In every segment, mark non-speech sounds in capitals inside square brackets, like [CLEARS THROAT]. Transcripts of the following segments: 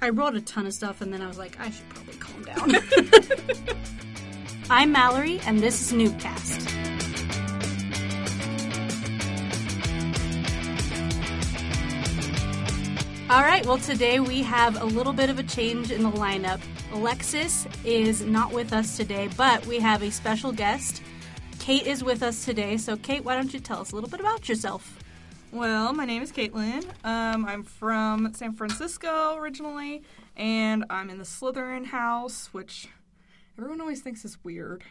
I wrote a ton of stuff and then I was like, I should probably calm down. [LAUGHS] I'm Mallory, and this is Noobcast. All right, well, today we have a little bit of a change in the lineup. Alexis is not with us today, but we have a special guest. Kate is with us today. So, Kate, why don't you tell us a little bit about yourself? Well, my name is Caitlin. Um, I'm from San Francisco originally, and I'm in the Slytherin house, which everyone always thinks is weird,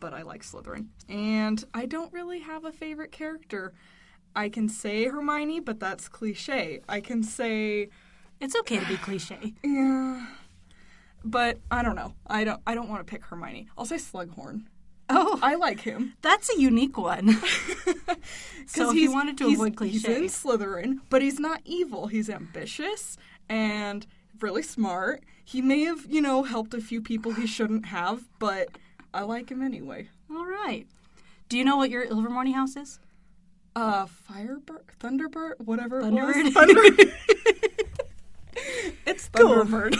but I like Slytherin. And I don't really have a favorite character. I can say Hermione, but that's cliche. I can say It's okay to be cliche. [SIGHS] yeah, but I don't know. I don't. I don't want to pick Hermione. I'll say Slughorn. Oh, I like him. that's a unique one. [LAUGHS] so, he wanted to he's- avoid he's in Slytherin, but he's not evil. He's ambitious and really smart. He may have, you know, helped a few people he shouldn't have, but I like him anyway. all right. Do you know what your Ilvermorny house is? Uh, Firebird, Thunderbird, whatever it Thunderbird? was. Thunderbird. [LAUGHS] [LAUGHS] it's Cool.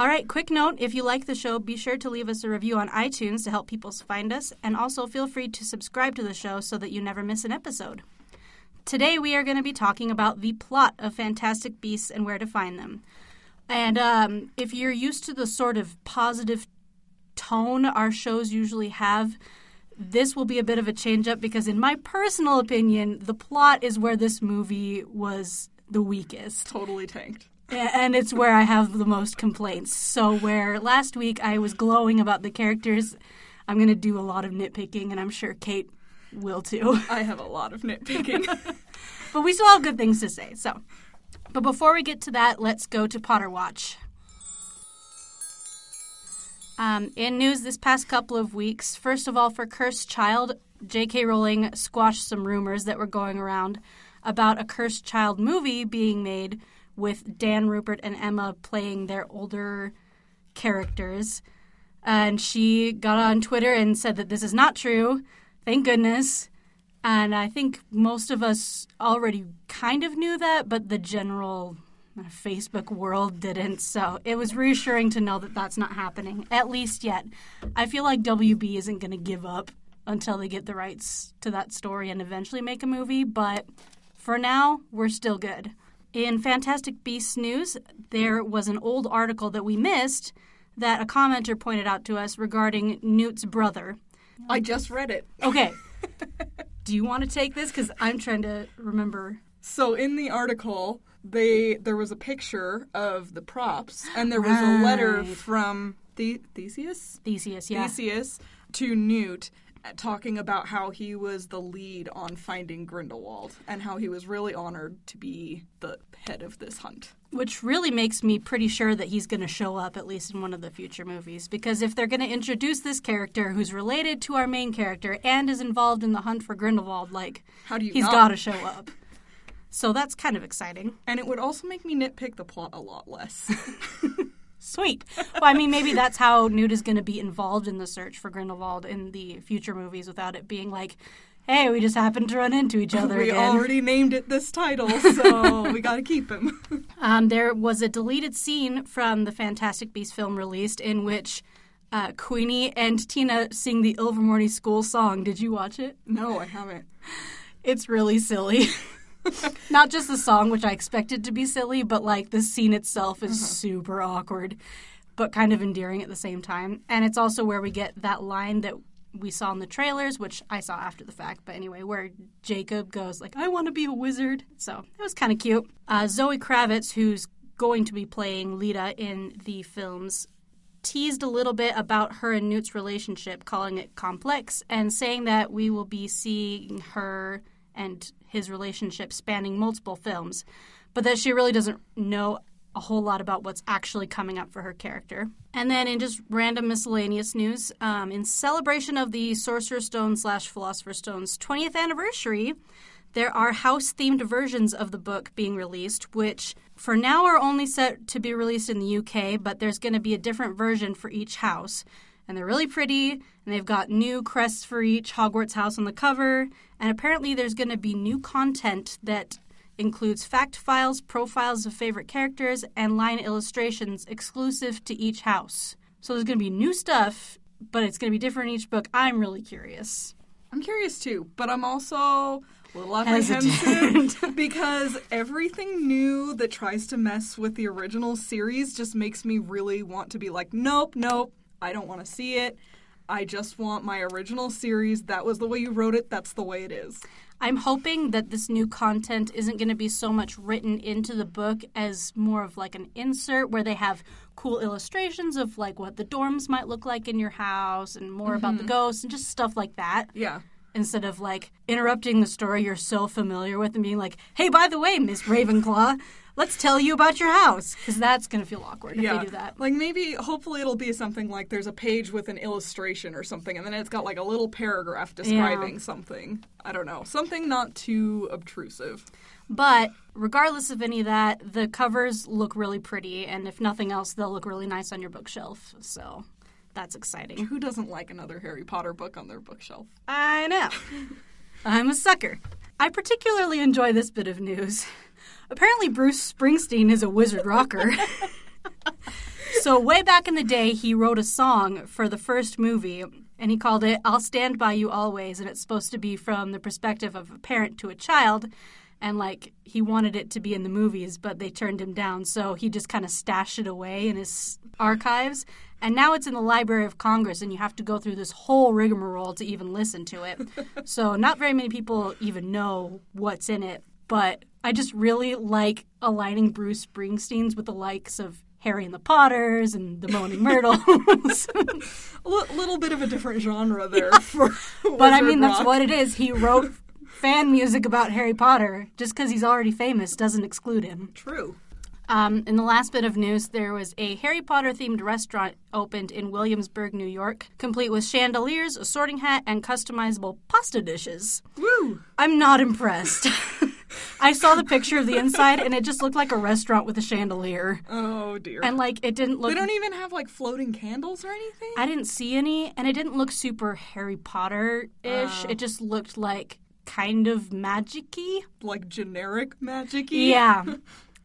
All right, quick note if you like the show, be sure to leave us a review on iTunes to help people find us, and also feel free to subscribe to the show so that you never miss an episode. Today, we are going to be talking about the plot of Fantastic Beasts and where to find them. And um, if you're used to the sort of positive tone our shows usually have, this will be a bit of a change up because, in my personal opinion, the plot is where this movie was the weakest. totally tanked. And it's where I have the most complaints. So where last week I was glowing about the characters, I'm going to do a lot of nitpicking, and I'm sure Kate will too. I have a lot of nitpicking. [LAUGHS] but we still have good things to say. So, but before we get to that, let's go to Potter Watch. Um, in news this past couple of weeks, first of all, for Cursed Child, J.K. Rowling squashed some rumors that were going around about a Cursed Child movie being made with Dan Rupert and Emma playing their older characters. And she got on Twitter and said that this is not true. Thank goodness. And I think most of us already kind of knew that, but the general Facebook world didn't. So it was reassuring to know that that's not happening, at least yet. I feel like WB isn't going to give up until they get the rights to that story and eventually make a movie, but for now, we're still good. In Fantastic Beasts news, there was an old article that we missed that a commenter pointed out to us regarding Newt's brother. I just read it. Okay. [LAUGHS] Do you want to take this? Because I'm trying to remember. So in the article, they there was a picture of the props, and there was a letter from the- Theseus. Theseus, yeah. Theseus to Newt talking about how he was the lead on finding Grindelwald and how he was really honored to be the head of this hunt. Which really makes me pretty sure that he's going to show up at least in one of the future movies. Because if they're going to introduce this character who's related to our main character and is involved in the hunt for Grindelwald, like, How do you he's got to show up. So that's kind of exciting. And it would also make me nitpick the plot a lot less. [LAUGHS] Sweet. Well, I mean, maybe that's how Newt is going to be involved in the search for Grindelwald in the future movies without it being like, hey, we just happened to run into each other we again. already named it this title, so we got to keep him. [LAUGHS] Um, there was a deleted scene from the Fantastic Beasts film released in which uh, Queenie and Tina sing the Ilvermorny school song. Did you watch it? no, I haven't. It's really silly. [LAUGHS] [LAUGHS] Not just the song, which I expected to be silly, but like the scene itself is super awkward, but kind of endearing at the same time. And it's also where we get that line that we saw in the trailers, which I saw after the fact, but anyway, where Jacob goes like, "I want to be a wizard." So it was kind of cute. Uh, Zoe Kravitz, who's going to be playing Leta in the films, teased a little bit about her and Newt's relationship, calling it complex, and saying that we will be seeing her and his relationship spanning multiple films, but that she really doesn't know a whole lot about what's actually coming up for her character. And then in just random miscellaneous news, um, in celebration of the Sorcerer's Stone slash Philosopher's Stone's 20th anniversary, there are house themed versions of the book being released, which for now are only set to be released in the UK, but there's going to be a different version for each house. And they're really pretty, and they've got new crests for each Hogwarts house on the cover. And apparently, there's going to be new content that includes fact files, profiles of favorite characters, and line illustrations exclusive to each house. So there's going to be new stuff, but it's going to be different in each book. I'm really curious. I'm curious too, but I'm also a little apprehensive [LAUGHS] because everything new that tries to mess with the original series just makes me really want to be like, nope, nope, I don't want to see it. I just want my original series. That was the way you wrote it. That's the way it is. I'm hoping that this new content isn't going to be so much written into the book as more of like an insert where they have cool illustrations of like what the dorms might look like in your house and more about the mm-hmm. ghosts and just stuff like that. Yeah. Instead of like interrupting the story you're so familiar with and being like, hey, by the way, Miss Ravenclaw, let's tell you about your house. Because that's going to feel awkward if yeah. they do that. Like maybe, hopefully, it'll be something like there's a page with an illustration or something, and then it's got like a little paragraph describing something. I don't know. Something not too obtrusive. But regardless of any of that, the covers look really pretty, and if nothing else, they'll look really nice on your bookshelf. So that's exciting. Who doesn't like another Harry Potter book on their bookshelf? I know. [LAUGHS] I'm a sucker. I particularly enjoy this bit of news. Apparently, Bruce Springsteen is a wizard rocker. [LAUGHS] so, way back in the day, he wrote a song for the first movie, and he called it I'll Stand By You Always, and it's supposed to be from the perspective of a parent to a child. And, like, he wanted it to be in the movies, but they turned him down, so he just kind of stashed it away in his archives. And now it's in the Library of Congress, and you have to go through this whole rigmarole to even listen to it. [LAUGHS] so, not very many people even know what's in it, but I just really like aligning Bruce Springsteen's with the likes of Harry and the Potters and the Moaning [LAUGHS] Myrtles. A little bit of a different genre there. For [LAUGHS] but I mean, that's what it is. He wrote [LAUGHS] fan music about Harry Potter. Just because he's already famous doesn't exclude him. True. Um, in the last bit of news, there was a Harry Potter themed restaurant opened in Williamsburg, New York, complete with chandeliers, a sorting hat, and customizable pasta dishes. Woo! I'm not impressed. I saw the picture of the inside, and it just looked like a restaurant with a chandelier. Oh dear. And like, it didn't look. they don't even have like floating candles or anything. I didn't see any, and it didn't look super Harry Potter ish. Oh. It just looked like kind of magic y. like generic magic Yeah. [LAUGHS]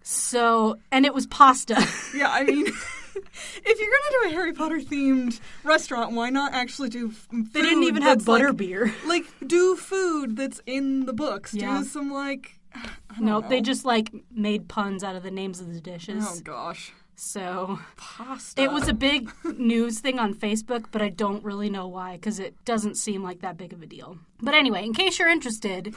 So, and it was pasta. [LAUGHS] Yeah, I mean, [LAUGHS] if you're gonna do a Harry Potter themed restaurant, why not actually do? f- they didn't even have that's, like- butterbeer. Like, do food that's in the books. Yeah. Do some like. Nope, they just like made puns out of the names of the dishes. Oh gosh, So pasta. it was a big news thing on Facebook, but I don't really know why because it doesn't seem like that big of a deal. But anyway, in case you're interested,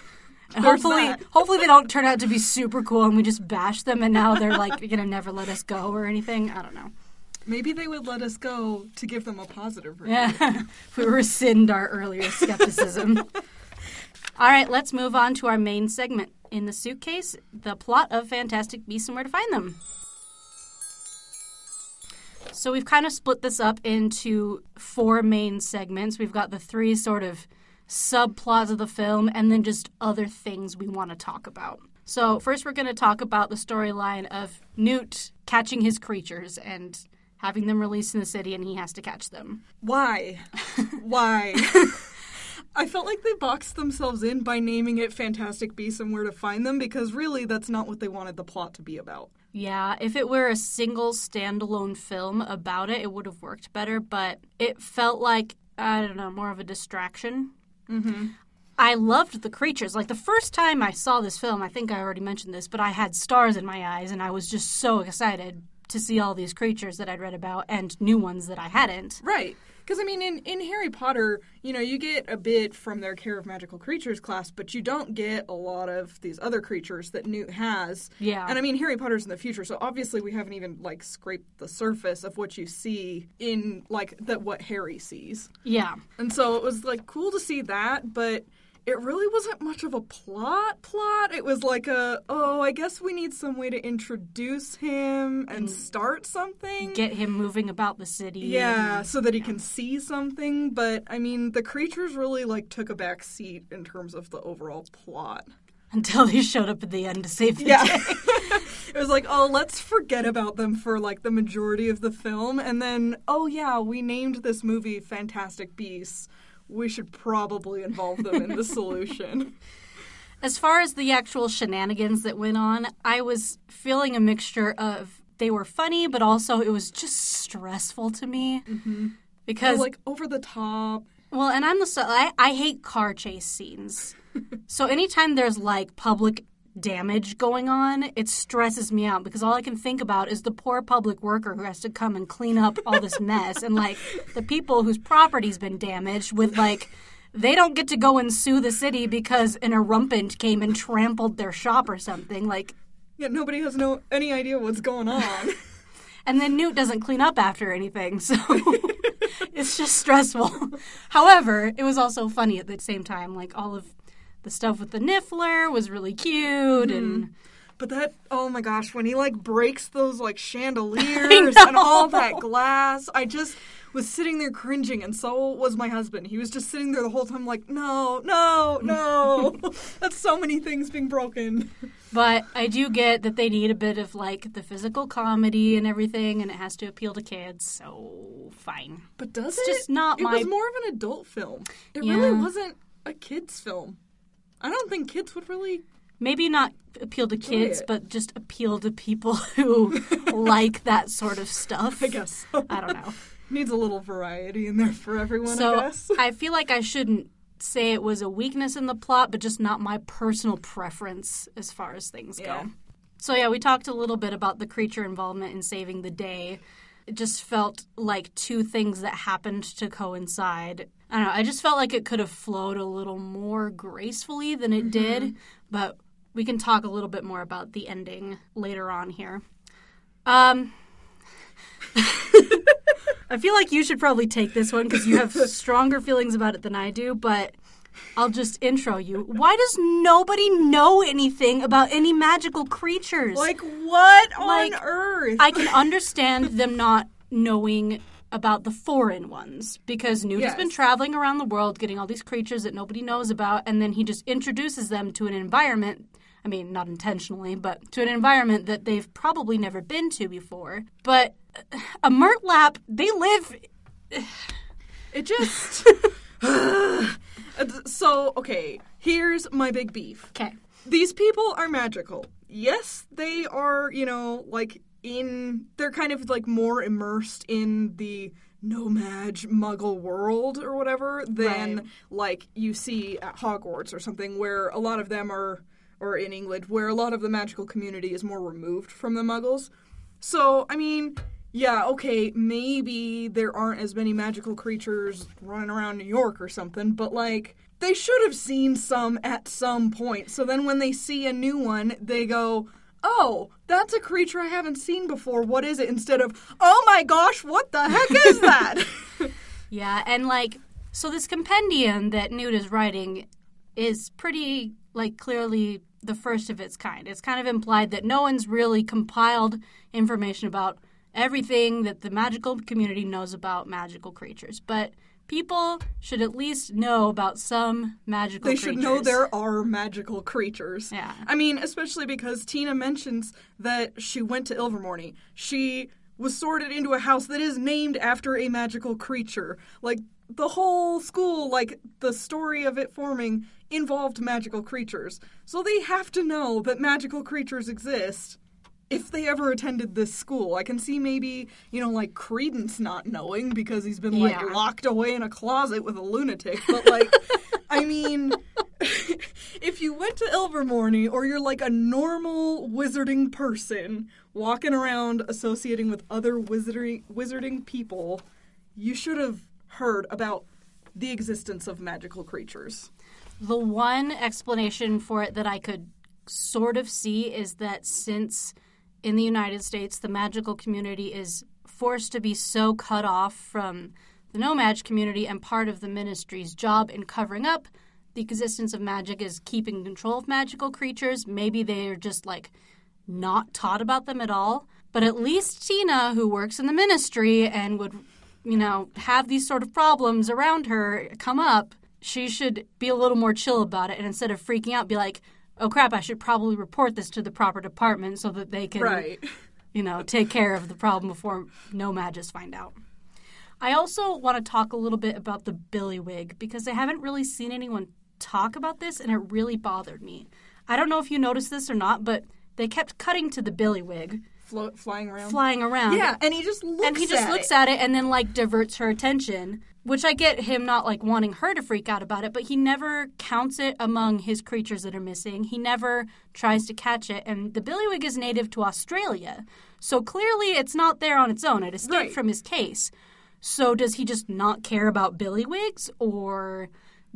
hopefully, hopefully they don't turn out to be super cool and we just bash them and now they're like gonna never let us go or anything. I don't know. Maybe they would let us go to give them a positive review. Yeah, if [LAUGHS] we rescind our earlier skepticism. [LAUGHS] All right, let's move on to our main segment. In the suitcase, the plot of Fantastic Beasts and Where to Find Them. So we've kind of split this up into four main segments. We've got the three sort of subplots of the film and then just other things we want to talk about. So, first, we're going to talk about the storyline of Newt catching his creatures and having them released in the city, and he has to catch them. Why? [LAUGHS] Why? [LAUGHS] I felt like they boxed themselves in by naming it Fantastic Beasts and Where to Find Them because really that's not what they wanted the plot to be about. Yeah, if it were a single standalone film about it, it would have worked better, but it felt like, I don't know, more of a distraction. Mm-hmm. I loved the creatures. Like the first time I saw this film, I think I already mentioned this, but I had stars in my eyes and I was just so excited to see all these creatures that I'd read about and new ones that I hadn't. Right. Because, I mean, in, in Harry Potter, you know, you get a bit from their Care of Magical Creatures class, but you don't get a lot of these other creatures that Newt has. Yeah. And I mean, Harry Potter's in the future, so obviously we haven't even, like, scraped the surface of what you see in, like, that what Harry sees. Yeah. And so it was, like, cool to see that, but it really wasn't much of a plot plot. It was like a, oh, I guess we need some way to introduce him and start something. Get him moving about the city. Yeah, and- so that he can see something. But I mean, the creatures really like took a back seat in terms of the overall plot. Until he showed up at the end to save the Yeah, day. [LAUGHS] [LAUGHS] it was like, oh, let's forget about them for like the majority of the film, and then, oh yeah, we named this movie Fantastic Beasts. We should probably involve them in the [LAUGHS] solution. As far as the actual shenanigans that went on, I was feeling a mixture of they were funny, but also it was just stressful to me. Mm-hmm. Because, like over the top. well, and I'm the I, I hate car chase scenes. [LAUGHS] so anytime there's like public damage going on, it stresses me out because all I can think about is the poor public worker who has to come and clean up all this mess and like the people whose property's been damaged with like they don't get to go and sue the city because an erumpent came and trampled their shop or something like Yeah, nobody has no any idea what's going on. [LAUGHS] [LAUGHS] and then Newt doesn't clean up after anything, so [LAUGHS] it's just stressful. However, it was also funny at the same time. Like all of the stuff with the Niffler was really cute, and hmm. But that, oh my gosh, when he like breaks those like [LAUGHS] chandeliers and all that glass, I just was sitting there cringing, and so was my husband. He was just sitting there the whole time, like, no, no, no. [LAUGHS] That's so many things being broken. but I do get that they need a bit of like the physical comedy and everything, and it has to appeal to kids. So fine. But does It's it? just not it my- was more of an adult film. It Yeah. really wasn't a kids' film. I don't think kids would really. Maybe not appeal to oh, kids, it. but just appeal to people [LAUGHS] who [LAUGHS] like that sort of stuff. I guess so. I don't know. Needs a little variety in there for everyone. I So guess. I feel like I shouldn't say it was a weakness in the plot, but just not my personal preference as far as things Yeah. go. So yeah, we talked a little bit about the creature involvement in saving the day. It just felt like two things that happened to coincide. I don't know. I just felt like it could have flowed a little more gracefully than it did, but we can talk a little bit more about the ending later on here. Um, [LAUGHS] I feel like you should probably take this one because you have [LAUGHS] stronger feelings about it than I do, but I'll just intro you. Why does nobody know anything about any magical creatures? Like what on Like, earth? I can understand them not knowing about the foreign ones because Newt has been traveling around the world getting all these creatures that nobody knows about, and then he just introduces them to an environment. I mean, not intentionally, but to an environment that they've probably never been to before. But uh, a Murtlap, they live. [SIGHS] It just. [LAUGHS] [SIGHS] so, okay, here's my big beef. Okay. These people are magical. Yes, they are, you know, like in. They're kind of like more immersed in the no-maj muggle world or whatever than Right. like you see at Hogwarts or something where a lot of them are. Or in England, where a lot of the magical community is more removed from the muggles. So, I mean, yeah, okay, maybe there aren't as many magical creatures running around New York or something, but like, they should have seen some at some point. So then when they see a new one, they go, oh, that's a creature I haven't seen before. What is it? Instead of, oh my gosh, what the heck is [LAUGHS] that? Yeah, and like, so this compendium that Newt is writing is pretty, like, clearly the first of its kind. It's kind of implied that no one's really compiled information about everything that the magical community knows about magical creatures. But people should at least know about some magical creatures. they creatures. should know there are magical creatures. Yeah. I mean, especially because Tina mentions that she went to Ilvermorny. She was sorted into a house that is named after a magical creature. Like the whole school, like the story of it forming involved magical creatures. So they have to know that magical creatures exist. If they ever attended this school, I can see maybe, you know, like Credence not knowing because he's been like Yeah. locked away in a closet with a lunatic. But [LAUGHS] like, I mean, [LAUGHS] if you went to Ilvermorny or you're like a normal wizarding person walking around associating with other wizarding wizarding people, you should have heard about the existence of magical creatures. The one explanation for it that I could sort of see is that since in the United States the magical community is forced to be so cut off from the no-mage community and part of the ministry's job in covering up the existence of magic is keeping control of magical creatures, maybe they're just like not taught about them at all. But at least Tina, who works in the ministry and would, you know, have these sort of problems around her come up, she should be a little more chill about it and instead of freaking out, be like, oh crap, I should probably report this to the proper department so that they can, Right. you know, take care of the problem before no mages find out. I also want to talk a little bit about the Billywig because I haven't really seen anyone talk about this, and it really bothered me. I don't know if you noticed this or not, but they kept cutting to the Billywig Flo- flying around. flying around. Yeah, and he just looks and he just looks it. at it and then like diverts her attention which i get him not like wanting her to freak out about it but he never counts it among his creatures that are missing he never tries to catch it and the billywig is native to australia so clearly it's not there on its own it escaped Right. from his case so does he just not care about billywigs or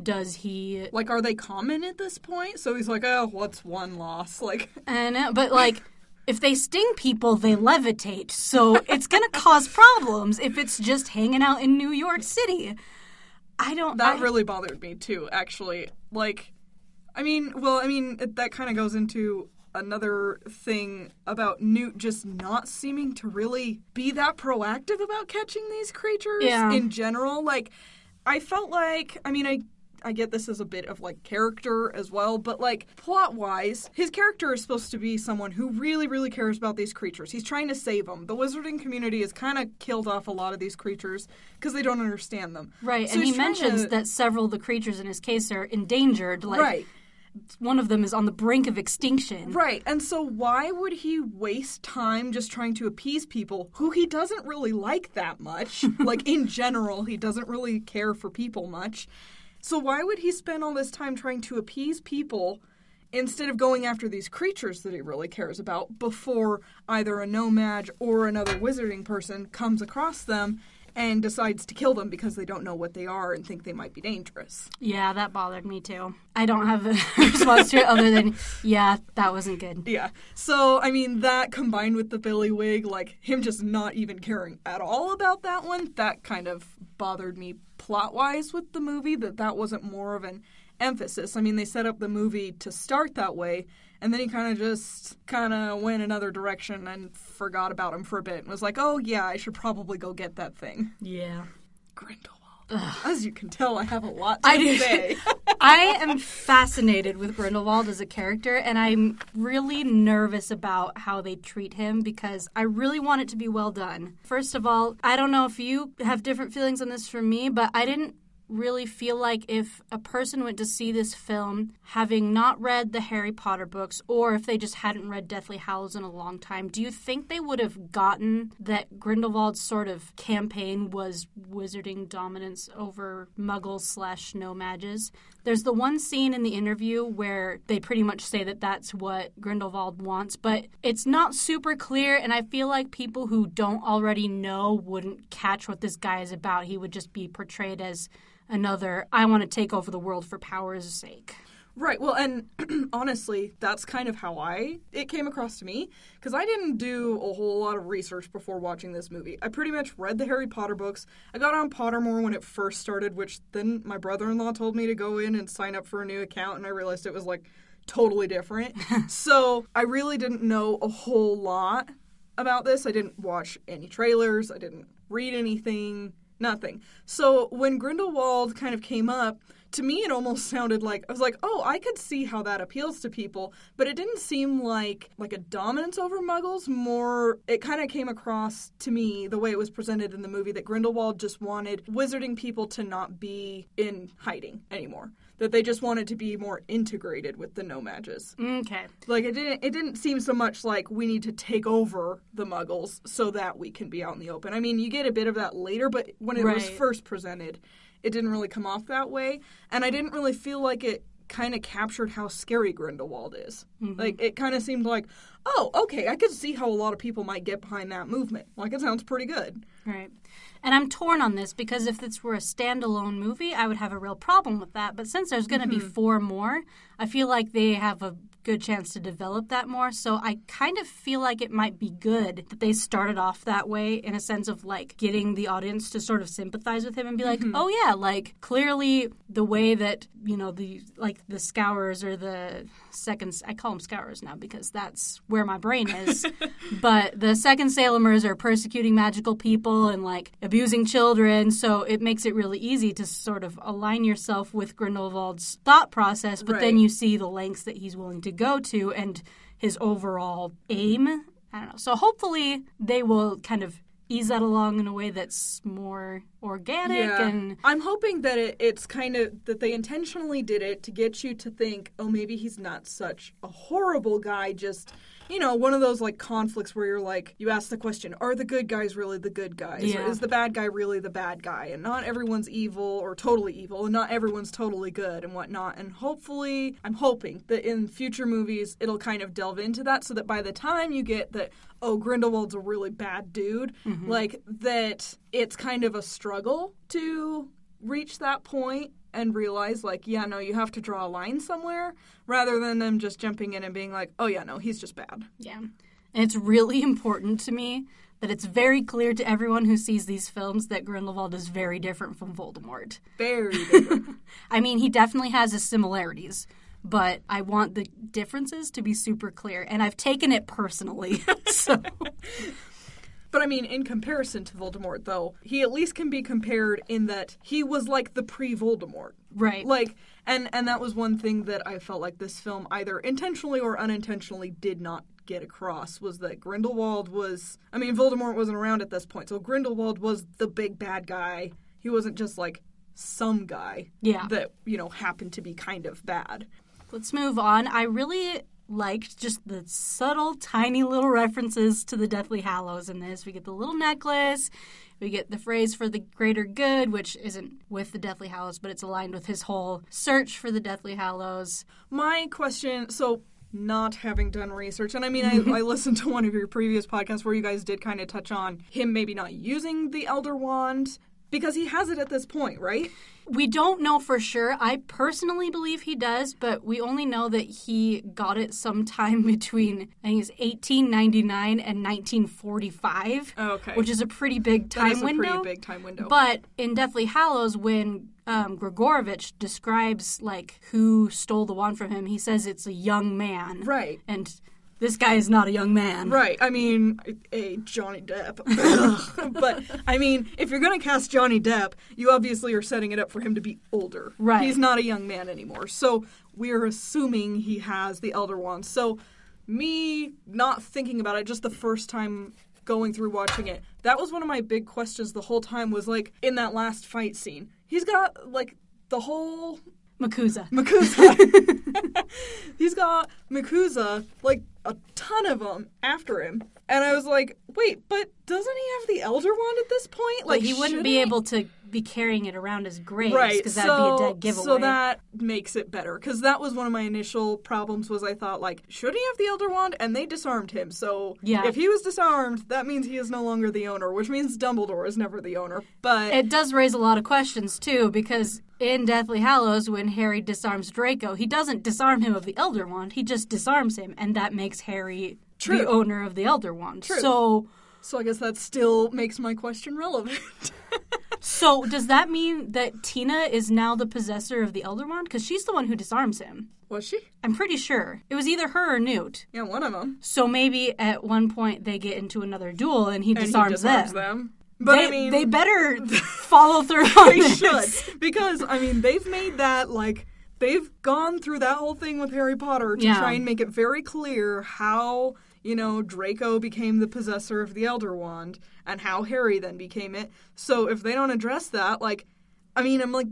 does he Like, are they common at this point? So he's like, oh, what's one loss? Like, and but like [LAUGHS] if they sting people they levitate so it's gonna [LAUGHS] cause problems if it's just hanging out in new york city i don't that I- really bothered me too, actually. Like, I mean, well, I mean, it, that kind of goes into another thing about Newt just not seeming to really be that proactive about catching these creatures Yeah. in general. Like, I felt like, I mean, I. I get this as a bit of like character as well, but like plot wise, his character is supposed to be someone who really, really cares about these creatures. He's trying to save them. The wizarding community has kind of killed off a lot of these creatures because they don't understand them. right So and he mentions to- that several of the creatures in his case are endangered like right. one of them is on the brink of extinction Right. And so why would he waste time just trying to appease people who he doesn't really like that much? [LAUGHS] like in general, he doesn't really care for people much. So why would he spend all this time trying to appease people instead of going after these creatures that he really cares about before either a no-maj or another wizarding person comes across them and decides to kill them because they don't know what they are and think they might be dangerous? yeah that bothered me too i don't have a [LAUGHS] response to it other than yeah that wasn't good Yeah. So, I mean, that combined with the Billywig, like him just not even caring at all about that one, that kind of bothered me plot wise with the movie, that that wasn't more of an emphasis. I mean, they set up the movie to start that way, and then he kind of just kind of went another direction and forgot about him for a bit and was like, oh, yeah, I should probably go get that thing. yeah Grindelwald. As you can tell, I have a lot to I say. [LAUGHS] [LAUGHS] I am fascinated with Grindelwald as a character, and I'm really nervous about how they treat him because I really want it to be well done. First of all, I don't know if you have different feelings on this from me, but I didn't really feel like if a person went to see this film having not read the Harry Potter books or if they just hadn't read Deathly Hallows in a long time, do you think they would have gotten that Grindelwald's sort of campaign was wizarding dominance over muggles slash no mages? There's the one scene in the interview where they pretty much say that that's what Grindelwald wants, but it's not super clear, and I feel like people who don't already know wouldn't catch what this guy is about. He would just be portrayed as another, I want to take over the world for power's sake. Right. Well, and [CLEARS THROAT] honestly, that's kind of how I it came across to me because I didn't do a whole lot of research before watching this movie. I pretty much read the Harry Potter books. I got on Pottermore when it first started, which then my brother-in-law told me to go in and sign up for a new account, and I realized it was like totally different. [LAUGHS] so I really didn't know a whole lot about this. I didn't watch any trailers. I didn't read anything. Nothing. So when Grindelwald kind of came up, to me it almost sounded like I was like, "Oh, I could see how that appeals to people," but it didn't seem like like a dominance over muggles, more it kind of came across to me the way it was presented in the movie that Grindelwald just wanted wizarding people to not be in hiding anymore. That they just wanted to be more integrated with the no mages. Okay. Like it didn't it didn't seem so much like we need to take over the muggles so that we can be out in the open. I mean, you get a bit of that later, but when it was first presented, it didn't really come off that way, and I didn't really feel like it kind of captured how scary Grindelwald is. Mm-hmm. Like it kind of seemed like, "Oh, okay, I could see how a lot of people might get behind that movement. Like it sounds pretty good." Right. And I'm torn on this because if this were a standalone movie, I would have a real problem with that. But since there's going to be mm-hmm. four more, I feel like they have a good chance to develop that more. So I kind of feel like it might be good that they started off that way in a sense of like getting the audience to sort of sympathize with him and be like, mm-hmm. oh yeah, like clearly the way that, you know, the like the scourers or the seconds, I call them scourers now because that's where my brain is. [LAUGHS] but the second Salemers are persecuting magical people and like abusing children, so it makes it really easy to sort of align yourself with Grindelwald's thought process, but then you see the lengths that he's willing to go to and his overall aim. I don't know. So hopefully they will kind of ease that along in a way that's more organic and I'm hoping that it, it's kind of that they intentionally did it to get you to think, oh, maybe he's not such a horrible guy. Just you know, one of those like conflicts where you're like, you ask the question, are the good guys really the good guys? Yeah. Or is the bad guy really the bad guy? And not everyone's evil or totally evil, and not everyone's totally good and whatnot. And hopefully, I'm hoping that in future movies, it'll kind of delve into that so that by the time you get that, oh, Grindelwald's a really bad dude, mm-hmm. like that it's kind of a struggle to reach that point and realize like yeah no you have to draw a line somewhere rather than them just jumping in and being like oh yeah no he's just bad Yeah. And it's really important to me that it's very clear to everyone who sees these films that Grindelwald is very different from Voldemort. very [LAUGHS] different I mean, he definitely has his similarities, but I want the differences to be super clear, and I've taken it personally. [LAUGHS] so, but i mean in comparison to voldemort though he at least can be compared in that he was like the pre-voldemort right. like and and that was one thing that i felt like this film either intentionally or unintentionally did not get across was that grindelwald was i mean voldemort wasn't around at this point so grindelwald was the big bad guy he wasn't just like some guy Yeah. that you know happened to be kind of bad Let's move on. I really liked just the subtle, tiny little references to the Deathly Hallows in this. We get the little necklace, we get the phrase for the greater good, which isn't with the Deathly Hallows, but it's aligned with his whole search for the Deathly Hallows. My question so not having done research, and I mean, I, [LAUGHS] I listened to one of your previous podcasts where you guys did kind of touch on him maybe not using the Elder Wand because he has it at this point, right? We don't know for sure. I personally believe he does, but we only know that he got it sometime [LAUGHS] between I think it's 1899 and 1945, Okay. which is a pretty big time That is a window. pretty big time window. But in Deathly Hallows, when um, Gregorovitch describes like who stole the wand from him, he says it's a young man, right. and this guy is not a young man. Right. I mean, a Johnny Depp. [LAUGHS] [LAUGHS] but I mean, if you're going to cast Johnny Depp, you obviously are setting it up for him to be older. Right. He's not a young man anymore. So we're assuming he has the Elder Wand. So me not thinking about it just the first time going through watching it, that was one of my big questions the whole time was like in that last fight scene. He's got like the whole MACUSA. MACUSA. [LAUGHS] He's got MACUSA, like a ton of them after him. And I was like, wait, but doesn't he have the Elder Wand at this point? Like Like he wouldn't be he? able to be carrying it around his graves Right, because that'd so, be a dead giveaway. So that makes it better because that was one of my initial problems. Was I thought like, should he have the Elder Wand? And they disarmed him. So Yeah. if he was disarmed, that means he is no longer the owner, which means Dumbledore is never the owner. But It does raise a lot of questions too, because in Deathly Hallows, when Harry disarms Draco, he doesn't disarm him of the Elder Wand; he just disarms him, and that makes Harry True. the owner of the Elder Wand. True. So, so I guess that still makes my question relevant. [LAUGHS] so does that mean that Tina is now the possessor of the Elder Wand? Because she's the one who disarms him. was she? I'm pretty sure it was either her or Newt. Yeah, one of them. So maybe at one point they get into another duel, and he And disarms, he disarms them. them. But they, I mean, they better [LAUGHS] follow through on [LAUGHS] they this. should because I mean they've made that like they've gone through that whole thing with Harry Potter to Yeah. try and make it very clear how you know Draco became the possessor of the Elder Wand and how Harry then became it. So if they don't address that, like. I mean, I'm like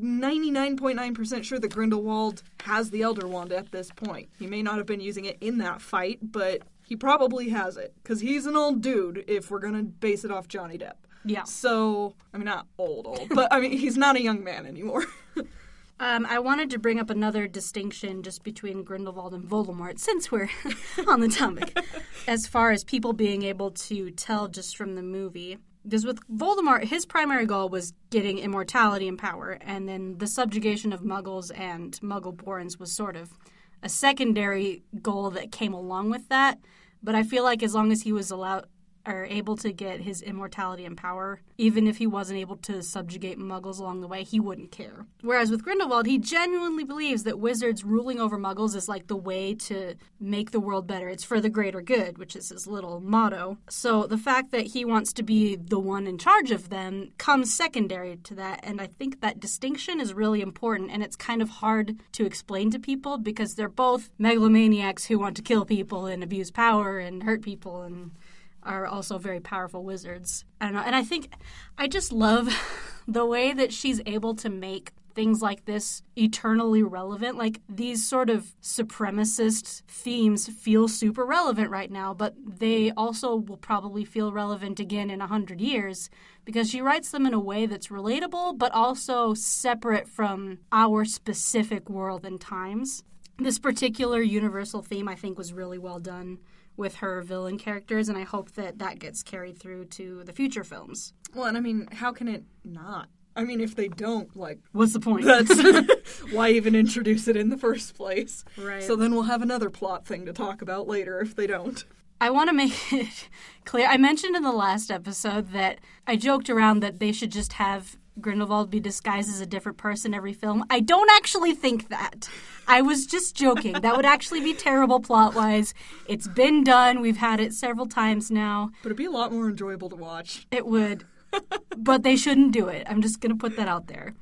99.9% sure that Grindelwald has the Elder Wand at this point. He may not have been using it in that fight, but he probably has it. Because he's an old dude if we're going to base it off Johnny Depp. Yeah. So, I mean, not old, old, but I mean, he's not a young man anymore. [LAUGHS] Um, I wanted to bring up another distinction just between Grindelwald and Voldemort, since we're [LAUGHS] on the topic, [LAUGHS] as far as people being able to tell just from the movie. Because with Voldemort, his primary goal was getting immortality and power, and then the subjugation of Muggles and muggle borns was sort of a secondary goal that came along with that. But I feel like as long as he was allowed or able to get his immortality and power, even if he wasn't able to subjugate muggles along the way, he wouldn't care. Whereas with Grindelwald, he genuinely believes that wizards ruling over muggles is like the way to make the world better. It's for the greater good, which is his little motto. So the fact that he wants to be the one in charge of them comes secondary to that, and I think that distinction is really important and it's kind of hard to explain to people because they're both megalomaniacs who want to kill people and abuse power and hurt people and are also very powerful wizards. I don't know. And I think I just love [LAUGHS] the way that she's able to make things like this eternally relevant. Like these sort of supremacist themes feel super relevant right now, but they also will probably feel relevant again in a hundred years because she writes them in a way that's relatable, but also separate from our specific world and times. This particular universal theme, I think, was really well done with her villain characters, and I hope that that gets carried through to the future films. Well, and I mean, how can it not? I mean, if they don't, like, What's the point? that's [LAUGHS] [LAUGHS] why even introduce it in the first place? Right. So then we'll have another plot thing to talk about later if they don't. I want to make it [LAUGHS] clear. I mentioned in the last episode that I joked around that they should just have Grindelwald be disguised as a different person every film. I don't actually think that. I was just joking. That would actually be terrible plot wise. It's been done. We've had it several times now. But it'd be a lot more enjoyable to watch. It would. but they shouldn't do it. I'm just going to put that out there.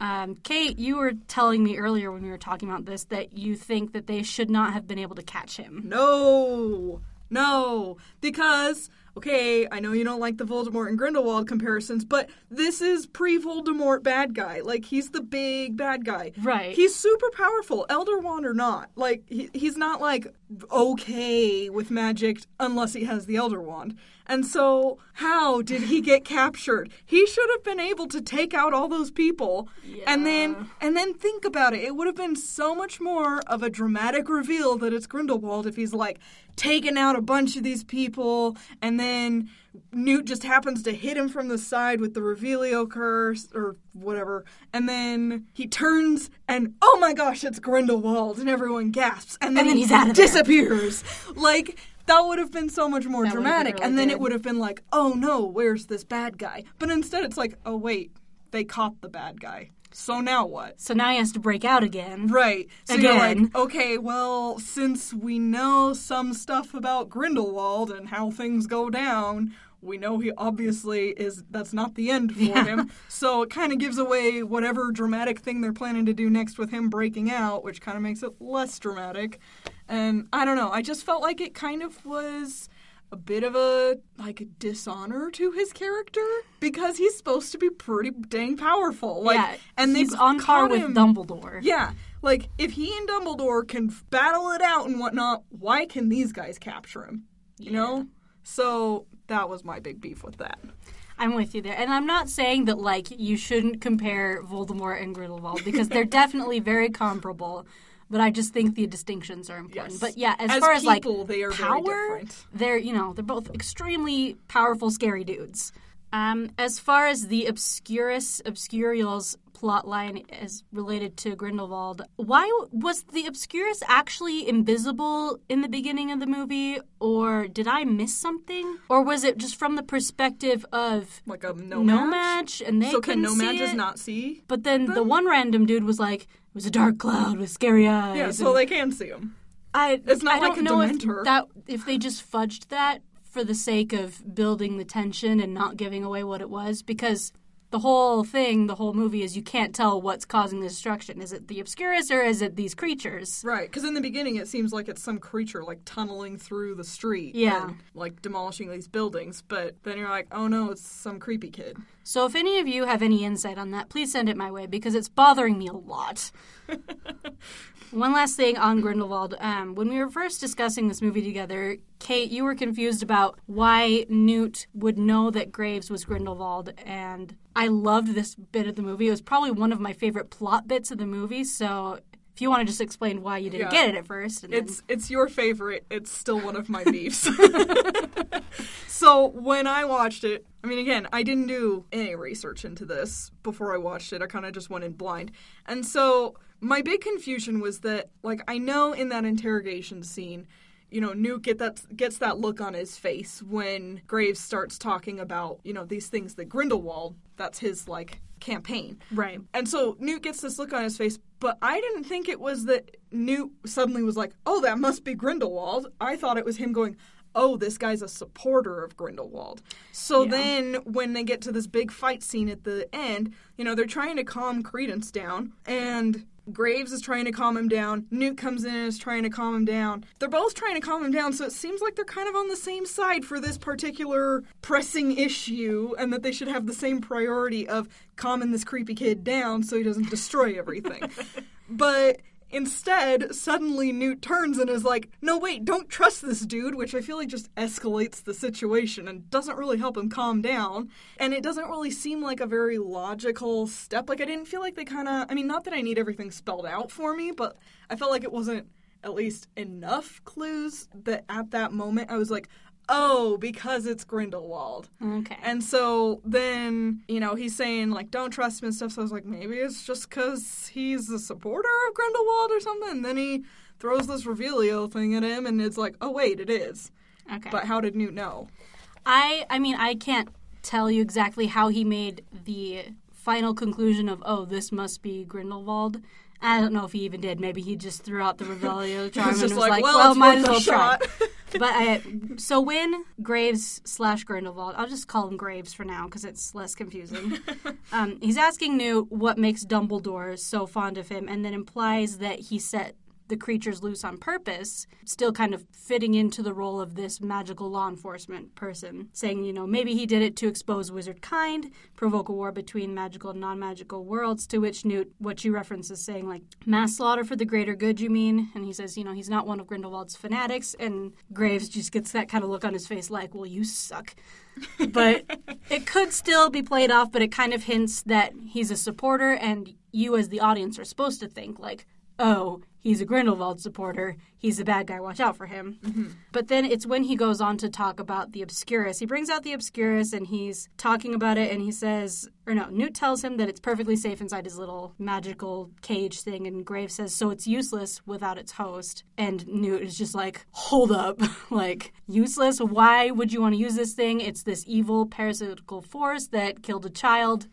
Um, Kate, you were telling me earlier when we were talking about this that you think that they should not have been able to catch him. No, no, because okay, I know you don't like the Voldemort and Grindelwald comparisons, but this is pre-Voldemort bad guy. Like he's the big bad guy. Right. He's super powerful, Elder Wand or not. Like he, he's not like okay with magic unless he has the Elder Wand. And so, how did he get captured? He should have been able to take out all those people, and then and then think about it. It would have been so much more of a dramatic reveal that it's Grindelwald if he's like taking out a bunch of these people, and then Newt just happens to hit him from the side with the Revelio curse or whatever, and then he turns and oh my gosh, it's Grindelwald, and everyone gasps, and then, And then he he's out of there. disappears. like that would have been so much more That would have been dramatic, really and then good. it would have been like, oh no, where's this bad guy? But instead, it's like, oh wait, they caught the bad guy. So now what? So now he has to break out again. Right. So Again. like, okay, well, since we know some stuff about Grindelwald and how things go down, we know he obviously is that's not the end for him. So it kind of gives away whatever dramatic thing they're planning to do next with him breaking out, which kind of makes it less dramatic. And I don't know, I just felt like it kind of was a bit of a like a dishonor to his character because he's supposed to be pretty dang powerful. Like yeah, and he's on par with him- Dumbledore. yeah, like if he and Dumbledore can battle it out and whatnot, why can these guys capture him? You know? So that was my big beef with that. I'm with you there. And I'm not saying that like you shouldn't compare Voldemort and Grindelwald because they're [LAUGHS] definitely very comparable. But I just think the distinctions are important. Yes. But yeah, as, As far as like they are very power, different. they're you know they're both extremely powerful, scary dudes. Um, as far as the Obscurus Obscurials plotline is related to Grindelwald, why was the Obscurus actually invisible in the beginning of the movie, or did I miss something, or was it just from the perspective of Like a no, no match. match, and they So can couldn't no see match just not see? But then the one random dude was like, "It was a dark cloud with scary eyes." Yeah, so and they can see him. I, it's not I like don't a know Dementor. if that if they just fudged that for the sake of building the tension and not giving away what it was because the whole thing, the whole movie is you can't tell what's causing the destruction. Is it the Obscurus or is it these creatures? Right, because in the beginning it seems like it's some creature like tunneling through the street Yeah. and like demolishing these buildings, but then you're like, oh no, it's some creepy kid. So if any of you have any insight on that, please send it my way because it's bothering me a lot. [LAUGHS] One last thing on Grindelwald. Um, when we were first discussing this movie together, Kate, you were confused about why Newt would know that Graves was Grindelwald, and I loved this bit of the movie. It was probably one of my favorite plot bits of the movie. So if you want to just explain why you didn't Yeah. get it at first, and then- It's it's your favorite. It's still one of my beefs. [LAUGHS] [LAUGHS] so when I watched it, I mean, again, I didn't do any research into this before I watched it. I kind of just went in blind, and so my big confusion was that, like, I know in that interrogation scene. You know, Newt get that gets that look on his face when Graves starts talking about you know these things that Grindelwald. That's his like campaign. right. And so Newt gets this look on his face, but I didn't think it was that Newt suddenly was like, oh, that must be Grindelwald. I thought it was him going, oh, this guy's a supporter of Grindelwald. So Yeah. then when they get to this big fight scene at the end, you know, they're trying to calm Credence down, and Graves is trying to calm him down. Newt comes in and is trying to calm him down. They're both trying to calm him down, so it seems like they're kind of on the same side for this particular pressing issue, and that they should have the same priority of calming this creepy kid down so he doesn't destroy everything. [LAUGHS] but Instead, suddenly Newt turns and is like, no, wait, don't trust this dude, which I feel like just escalates the situation and doesn't really help him calm down. And it doesn't really seem like a very logical step. Like, I didn't feel like they kind of, I mean, not that I need everything spelled out for me, but I felt like it wasn't at least enough clues that at that moment I was like, oh, because it's Grindelwald. Okay. And so then, you know, he's saying, like, don't trust him and stuff. So I was like, maybe it's just because he's a supporter of Grindelwald or something. And then he throws this Revelio thing at him, and it's like, oh, wait, it is. okay. But how did Newt know? I I mean I can't tell you exactly how he made the final conclusion of oh this must be Grindelwald. I don't know if he even did. Maybe he just threw out the Revelio [LAUGHS] charm and just was like, like, well, well, might as well try. [LAUGHS] but I, so when Graves slash Grindelwald, I'll just call him Graves for now because it's less confusing. [LAUGHS] um, he's asking Newt what makes Dumbledore so fond of him, and then implies that he set the creatures loose on purpose, still kind of fitting into the role of this magical law enforcement person, saying, you know, maybe he did it to expose wizard kind, provoke a war between magical and non magical worlds, to which Newt, what she references, saying, like, mass slaughter for the greater good, you mean? And he says, you know, he's not one of Grindelwald's fanatics, and Graves just gets that kind of look on his face, like, well, you suck. [LAUGHS] but it could still be played off, but it kind of hints that he's a supporter, and you, as the audience, are supposed to think, like, oh, he's a Grindelwald supporter. He's a bad guy. Watch out for him. Mm-hmm. But then it's when he goes on to talk about the Obscurus. He brings out the Obscurus and he's talking about it and he says, or no, Newt tells him that it's perfectly safe inside his little magical cage thing. And Graves says, so it's useless without its host. And Newt is just like, hold up. [LAUGHS] like, useless? Why would you want to use this thing? It's this evil parasitical force that killed a child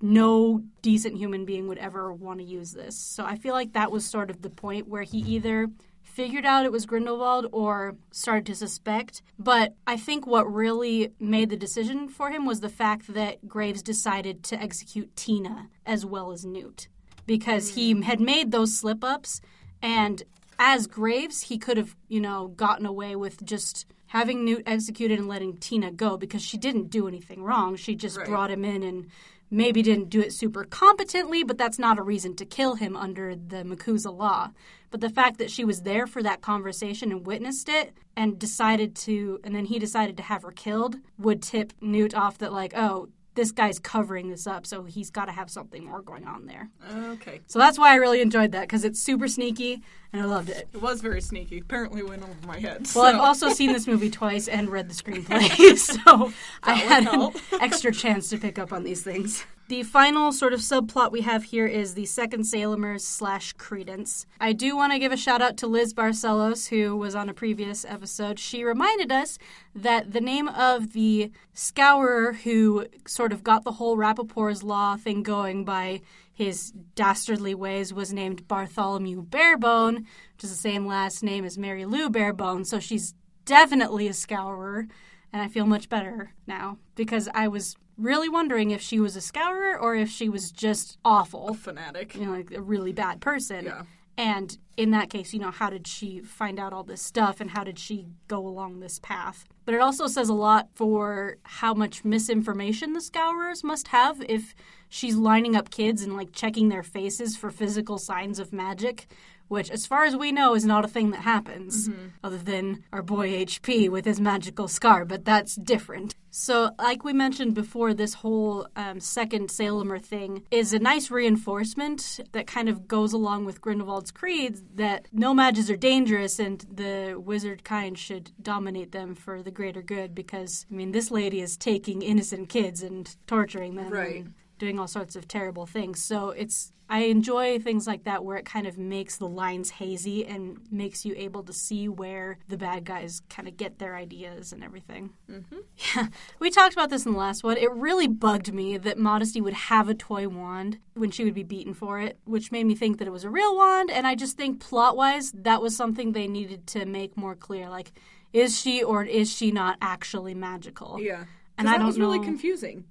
no decent human being would ever want to use this. So I feel like that was sort of the point where he mm-hmm. either figured out it was Grindelwald or started to suspect. But I think what really made the decision for him was the fact that Graves decided to execute Tina as well as Newt because he mm. had made those slip ups and as Graves he could have, you know, gotten away with just having Newt executed and letting Tina go because she didn't do anything wrong. She just Right. brought him in and maybe didn't do it super competently, but that's not a reason to kill him under the MACUSA law. But the fact that she was there for that conversation and witnessed it and decided to, and then he decided to have her killed would tip Newt off that, like, oh, this guy's covering this up, so he's got to have something more going on there. Okay. So that's why I really enjoyed that because it's super sneaky and I loved it. It was very sneaky. Apparently went over my head. Well, I've also seen this movie [LAUGHS] twice and read the screenplay, [LAUGHS] so I had an extra chance to pick up on these things. The final sort of subplot we have here is the second Salemers slash Credence. I do want to give a shout out to Liz Barcelos, who was on a previous episode. She reminded us that the name of the scourer who sort of got the whole Rappaport's Law thing going by his dastardly ways was named Bartholomew Barebone, which is the same last name as Mary Lou Barebone, so she's definitely a scourer, and I feel much better now because I was really wondering if she was a scourer or if she was just awful, fanatic. you know, like a really bad person. Yeah. And in that case, you know, how did she find out all this stuff and how did she go along this path? But it also says a lot for how much misinformation the Scourers must have if she's lining up kids and like checking their faces for physical signs of magic, which, as far as we know, is not a thing that happens, other than our boy HP with his magical scar, but that's different. So, like we mentioned before, this whole um, second Salemer thing is a nice reinforcement that kind of goes along with Grindelwald's creed that no-majes are dangerous and the wizard kind should dominate them for the greater good because, I mean, this lady is taking innocent kids and torturing them. Right. and doing all sorts of terrible things. So it's I enjoy things like that where it kind of makes the lines hazy and makes you able to see where the bad guys kind of get their ideas and everything. Mm-hmm. Yeah, we talked about this in the last one. It really bugged me that Modesty would have a toy wand when she would be beaten for it, which made me think that it was a real wand. And I just think plot wise, that was something they needed to make more clear. Like, is she or is she not actually magical? Yeah. And I that don't was really know- confusing.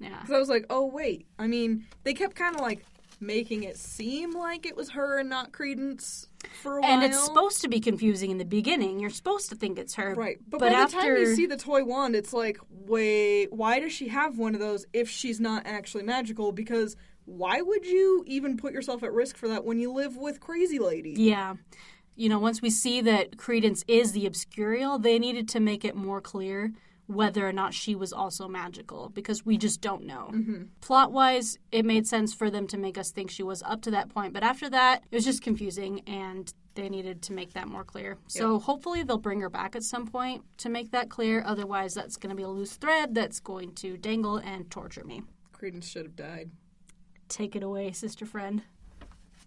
Yeah. Because I was like, oh, wait. I mean, they kept kind of like making it seem like it was her and not Credence for a while. And it's supposed to be confusing in the beginning. You're supposed to think it's her. Right. But, But by after the time you see the toy wand, it's like, wait, why does she have one of those if she's not actually magical? Because why would you even put yourself at risk for that when you live with crazy lady? Yeah. You know, once we see that Credence is the Obscurial, they needed to make it more clear whether or not she was also magical because we just don't know. Mm-hmm. Plot wise, it made sense for them to make us think she was up to that point, but after that, it was just confusing and they needed to make that more clear. So hopefully they'll bring her back at some point to make that clear. Otherwise, that's going to be a loose thread that's going to dangle and torture me. Credence should have died. Take it away, sister friend.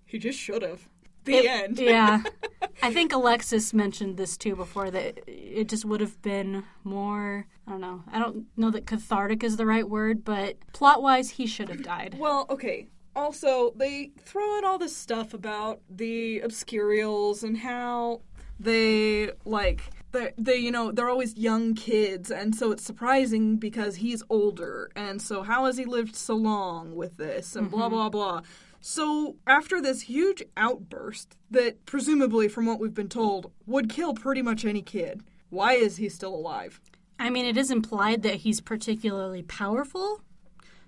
He just should have. The It- end. yeah. [LAUGHS] I think Alexis mentioned this too before that it just would have been more. I don't know. I don't know that cathartic is the right word, but plot wise, he should have died. Well, okay. Also, they throw in all this stuff about the obscurials and how they like they they you know they're always young kids and so it's surprising because he's older and so how has he lived so long with this and blah mm-hmm. blah blah. So after this huge outburst that presumably from what we've been told would kill pretty much any kid. Why is he still alive? I mean, it is implied that he's particularly powerful,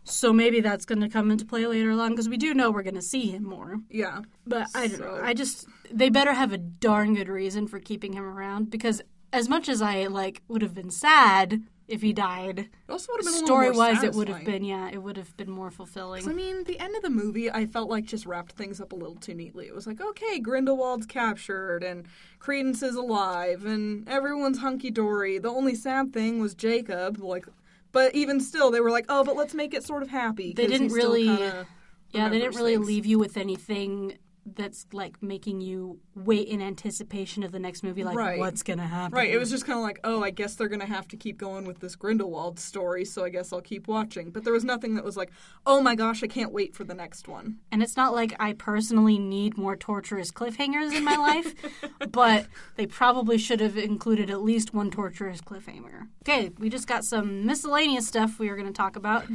so maybe that's going to come into play later on because we do know we're going to see him more. Yeah. But I don't So- know. I just they better have a darn good reason for keeping him around because as much as I like would have been sad if he died, It also would have been a story more wise it would have been yeah, it would have been more fulfilling. I mean, the end of the movie, I felt like just wrapped things up a little too neatly. It was like, okay, Grindelwald's captured, and Credence is alive, and everyone's hunky dory. The only sad thing was Jacob, like, but even still, they were like, oh, but let's make it sort of happy. They didn't really- Yeah, they didn't really things. leave you with anything that's like making you wait in anticipation of the next movie, like Right. what's gonna happen. Right, it was just kind of like, oh, I guess they're gonna have to keep going with this Grindelwald story, so I guess I'll keep watching. But there was nothing that was like, oh my gosh, I can't wait for the next one. and it's not like I personally need more torturous cliffhangers in my life, [LAUGHS] but they probably should have included at least one torturous cliffhanger. Okay, we just got some miscellaneous stuff we were to talk about.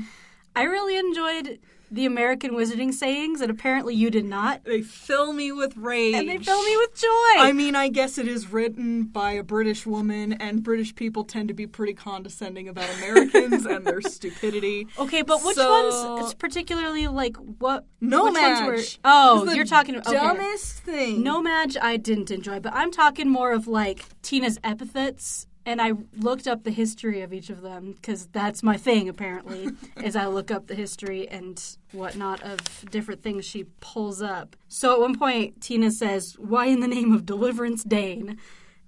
I really enjoyed the American Wizarding sayings, and apparently you did not. They fill me with rage. And they fill me with joy. I mean, I guess it is written by a British woman, and British people tend to be pretty condescending about Americans and their [LAUGHS] stupidity. Okay, but which So- ones? It's particularly like what? No which match. were? Oh, you're talking. about Okay. dumbest thing. No-Maj I didn't enjoy, but I'm talking more of like Tina's epithets. And I looked up the history of each of them because that's my thing. Apparently, [LAUGHS] is I look up the history and whatnot of different things she pulls up. So at one point, Tina says, "Why in the name of Deliverance Dane?"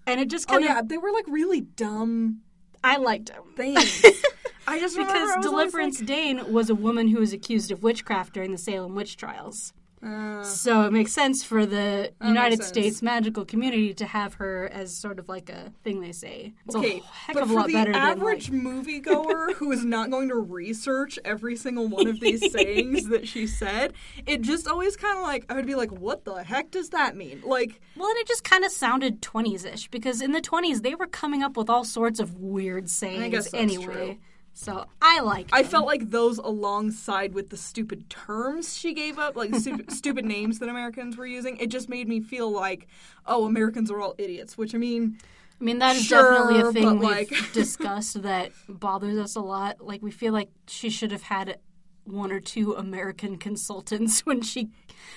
And it just kind of oh, yeah, they were like really dumb I liked him things. [LAUGHS] I just because I Deliverance Dane was a woman who was accused of witchcraft during the Salem witch trials. Like, uh, So it makes sense for the United. States magical community to have her as sort of like a thing they say. It's okay, a heck but of a for lot the average than moviegoer [LAUGHS] who is not going to research every single one of these sayings that she said, it just always kind of like I would be like, "What the heck does that mean?" Like. Well, and it just kind of sounded 20s ish because in the 20s they were coming up with all sorts of weird sayings anyway. true. So I like. I felt like those alongside with the stupid terms she gave up, like stupid, [LAUGHS] stupid names that Americans were using, it just made me feel like, oh, Americans are all idiots. Which I mean, I mean, that is Sure, definitely a thing we've like- [LAUGHS] discussed that bothers us a lot. Like, we feel like she should have had one or two American consultants [LAUGHS] when she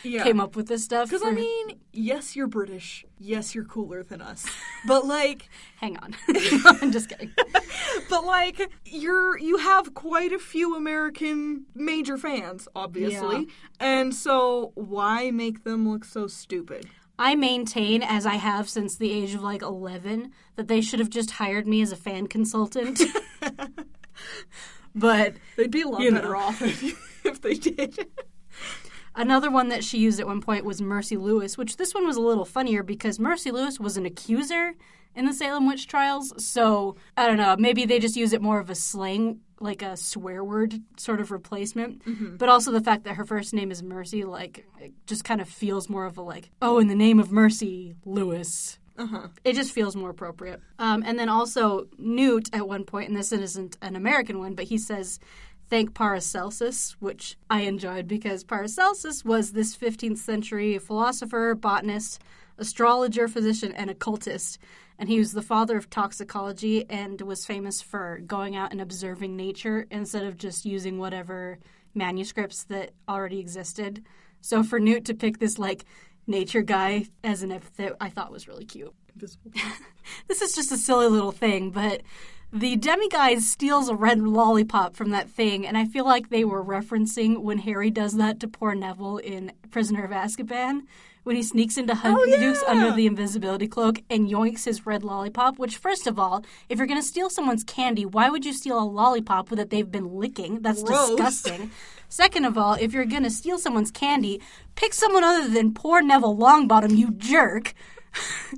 yeah. came up with this stuff. Because I mean, yes, you're British. Yes, you're cooler than us. But like, hang on, I'm just kidding. But like, you're you have quite a few American major fans, obviously, Yeah. and so why make them look so stupid? I maintain, as I have since the age of like 11, that they should have just hired me as a fan consultant. [LAUGHS] but They'd be a lot You better off if, [LAUGHS] if they did. another one that she used at one point was Mercy Lewis, which this one was a little funnier because Mercy Lewis was an accuser in the Salem witch trials. So I don't know, maybe they just use it more of a slang, like a swear word sort of replacement. But also the fact that her first name is Mercy, like, it just kind of feels more of a like, oh, in the name of Mercy, Lewis. Uh-huh. It just feels more appropriate. Um, and then also Newt at one point, and this isn't an American one, but he says, thank Paracelsus, which I enjoyed because Paracelsus was this 15th century philosopher, botanist, astrologer, physician, and occultist. And he was the father of toxicology and was famous for going out and observing nature instead of just using whatever manuscripts that already existed. So for Newt to pick this like nature guy as an epithet, I thought was really cute. [LAUGHS] This is just a silly little thing, but the demiguise steals a red lollipop from that thing, and I feel like they were referencing when Harry does that to poor Neville in Prisoner of Azkaban, when he sneaks into oh, Honeydukes yeah. under the invisibility cloak and yoinks his red lollipop. Which, first of all, if you're going to steal someone's candy, why would you steal a lollipop that they've been licking? That's Gross. disgusting. Second of all, if you're going to steal someone's candy, pick someone other than poor Neville Longbottom, you jerk. [LAUGHS]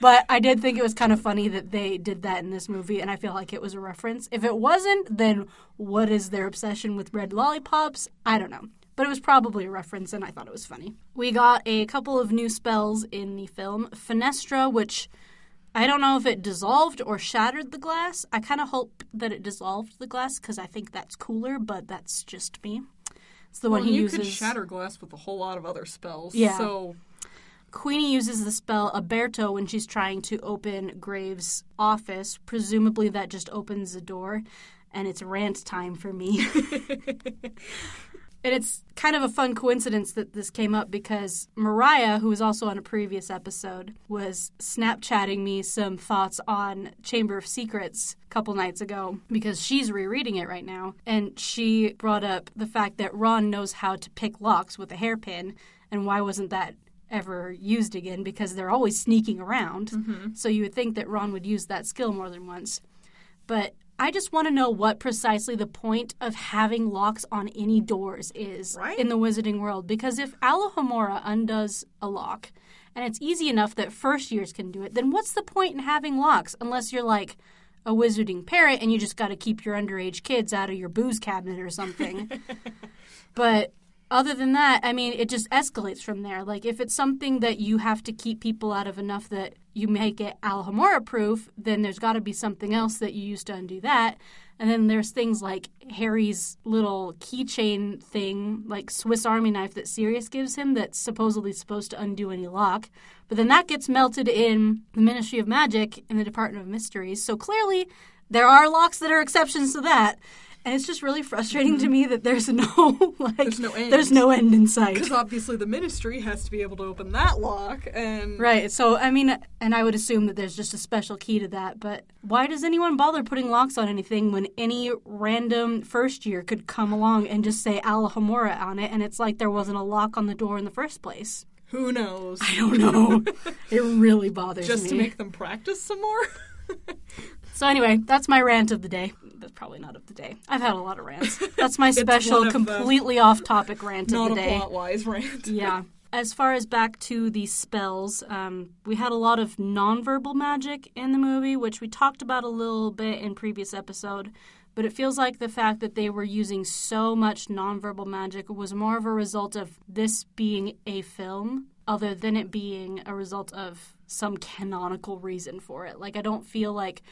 But I did think it was kind of funny that they did that in this movie, and I feel like it was a reference. If it wasn't, then what is their obsession with red lollipops? I don't know. But it was probably a reference, and I thought it was funny. We got a couple of new spells in the film Fenestra, which I don't know if it dissolved or shattered the glass. I kind of hope that it dissolved the glass because I think that's cooler, but that's just me. It's the Well, one he you uses. could shatter glass with a whole lot of other spells. Yeah. So Queenie uses the spell Aberto when she's trying to open Graves' office. Presumably, that just opens the door, and it's rant time for me. [LAUGHS] [LAUGHS] and it's kind of a fun coincidence that this came up because Mariah, who was also on a previous episode, was Snapchatting me some thoughts on Chamber of Secrets a couple nights ago because she's rereading it right now. And she brought up the fact that Ron knows how to pick locks with a hairpin, and why wasn't that ever used again because they're always sneaking around. Mm-hmm. So you would think that Ron would use that skill more than once. But I just want to know what precisely the point of having locks on any doors is Right. in the wizarding world. Because if Alohomora undoes a lock, and it's easy enough that first years can do it, then what's the point in having locks unless you're like a wizarding parent and you just got to keep your underage kids out of your booze cabinet or something? [LAUGHS] But other than that, I mean, it just escalates from there. Like, if it's something that you have to keep people out of enough that you make it Alohomora proof, then there's got to be something else that you use to undo that. And then there's things like Harry's little keychain thing, like Swiss Army knife that Sirius gives him, that's supposedly supposed to undo any lock. But then that gets melted in the Ministry of Magic in the Department of Mysteries. So clearly, there are locks that are exceptions to that. And it's just really frustrating to mm-hmm. me that there's no [LAUGHS] like There's no end. there's no end in sight. because obviously the ministry has to be able to open that lock, and Right. So I mean, and I would assume that there's just a special key to that. But why does anyone bother putting locks on anything when any random first year could come along and just say Alohomora on it, and it's like there wasn't a lock on the door in the first place? who knows? I don't know. [LAUGHS] it really bothers me. Just to make them practice some more. [LAUGHS] So anyway, that's my rant of the day. That's probably not of the day. I've had a lot of rants. [LAUGHS] That's my special, completely off-topic rant Not of a the day. plot wise rant. yeah. As far as back to the spells, um, we had a lot of nonverbal magic in the movie, which we talked about a little bit in previous episode. But it feels like the fact that they were using so much nonverbal magic was more of a result of this being a film, other than it being a result of some canonical reason for it. Like I don't feel like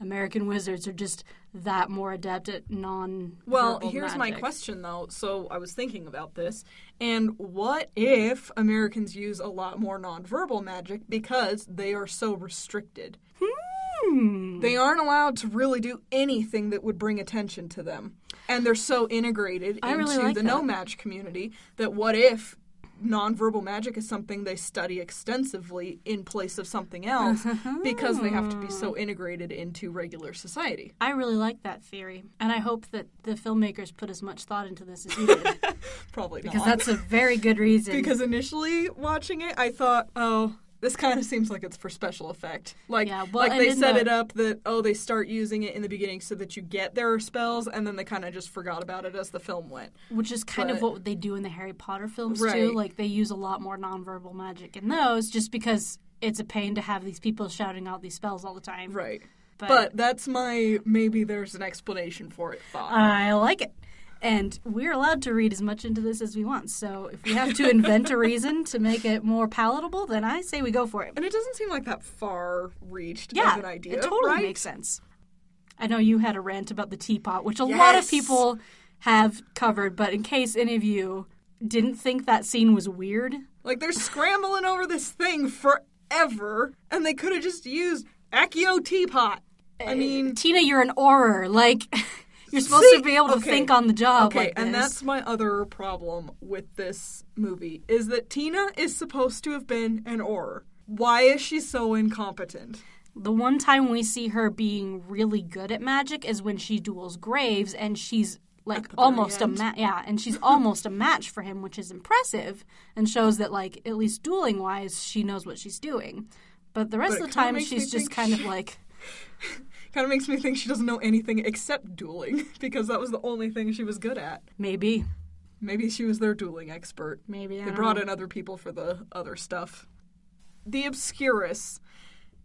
American wizards are just that more adept at non. Well, here's my question though. So I was thinking about this, and what if Americans use a lot more nonverbal magic because they are so restricted? Hmm. They aren't allowed to really do anything that would bring attention to them. And they're so integrated I into really like the that. no-maj community that what if nonverbal magic is something they study extensively in place of something else [LAUGHS] because they have to be so oh. integrated into regular society? I really like that theory, and I hope that the filmmakers put as much thought into this as you did, [LAUGHS] Probably because not. that's a very good reason. because initially watching it, I thought, oh, this kind of seems like it's for special effect. Like, Yeah, well, like they set the- it up that oh, they start using it in the beginning so that you get their spells, and then they kind of just forgot about it as the film went. which is kind of what they do in the Harry Potter films Right. too. Like they use a lot more nonverbal magic in those, just because it's a pain to have these people shouting out these spells all the time. Right. But, But that's my maybe there's an explanation for it thought. I like it. And we're allowed to read as much into this as we want. So if we have to invent a [LAUGHS] reason to make it more palatable, then I say we go for it. and it doesn't seem like that far reached Yeah, of an idea. it totally right? makes sense. I know you had a rant about the teapot, which a lot of people have covered, but in case any of you didn't think that scene was weird, Like they're scrambling over this thing forever, and they could have just used Accio teapot. I uh, mean, Tina, you're an Auror. Like, [LAUGHS] you're supposed See, to be able to okay. think on the job. okay, like and that's my other problem with this movie is that Tina is supposed to have been an Auror. Why is she so incompetent? The one time we see her being really good at magic is when she duels Graves, and she's like almost a ma- yeah, and she's [LAUGHS] almost a match for him, which is impressive and shows that like at least dueling wise, she knows what she's doing. But the rest But of the time, she's just kind of like [LAUGHS] Kind of makes me think she doesn't know anything except dueling [LAUGHS] because that was the only thing she was good at. maybe, Maybe she was their dueling expert. maybe I They brought know. in other people for the other stuff. The Obscurus.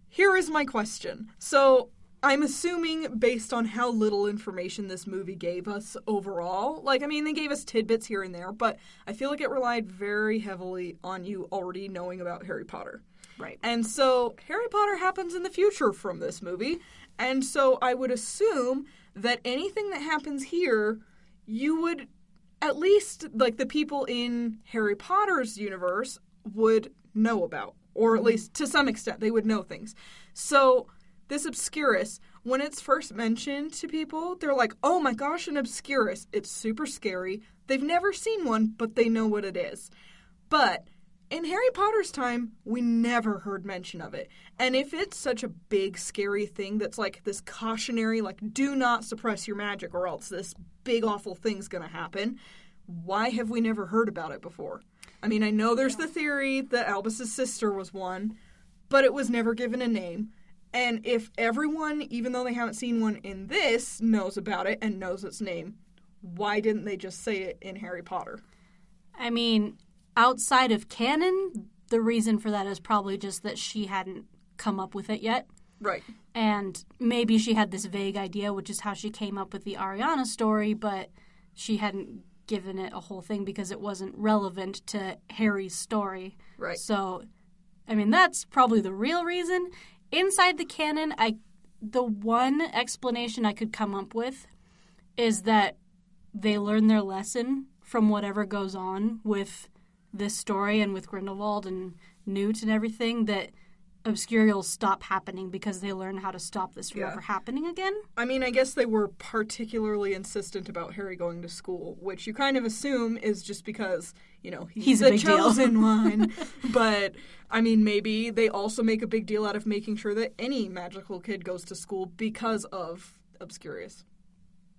Here is my question. So, I'm assuming based on how little information this movie gave us overall, like, I mean, they gave us tidbits here and there, but I feel like it relied very heavily on you already knowing about Harry Potter. right. And so Harry Potter happens in the future from this movie. And so I would assume that anything that happens here, you would at least like the people in Harry Potter's universe would know about, or at least to some extent they would know things. So this Obscurus, when it's first mentioned to people, they're like, "Oh my gosh, an Obscurus! It's super scary." They've never seen one, but they know what it is. But in Harry Potter's time, we never heard mention of it. And if it's such a big, scary thing that's like this cautionary, like, do not suppress your magic or else this big, awful thing's gonna happen, why have we never heard about it before? I mean, I know there's the theory that Albus's sister was one, but it was never given a name. And if everyone, even though they haven't seen one in this, knows about it and knows its name, why didn't they just say it in Harry Potter? I mean, outside of canon, the reason for that is probably just that she hadn't come up with it yet. Right. And maybe she had this vague idea, which is how she came up with the Ariana story, but she hadn't given it a whole thing because it wasn't relevant to Harry's story. Right. So, I mean, that's probably the real reason. Inside the canon, I the one explanation I could come up with is that they learn their lesson from whatever goes on with this story and with Grindelwald and Newt and everything that Obscurials stop happening because they learn how to stop this from Yeah. ever happening again. I mean, I guess they were particularly insistent about Harry going to school, which you kind of assume is just because, you know, he's, He's a the chosen [LAUGHS] one. but, I mean, maybe they also make a big deal out of making sure that any magical kid goes to school because of Obscurious.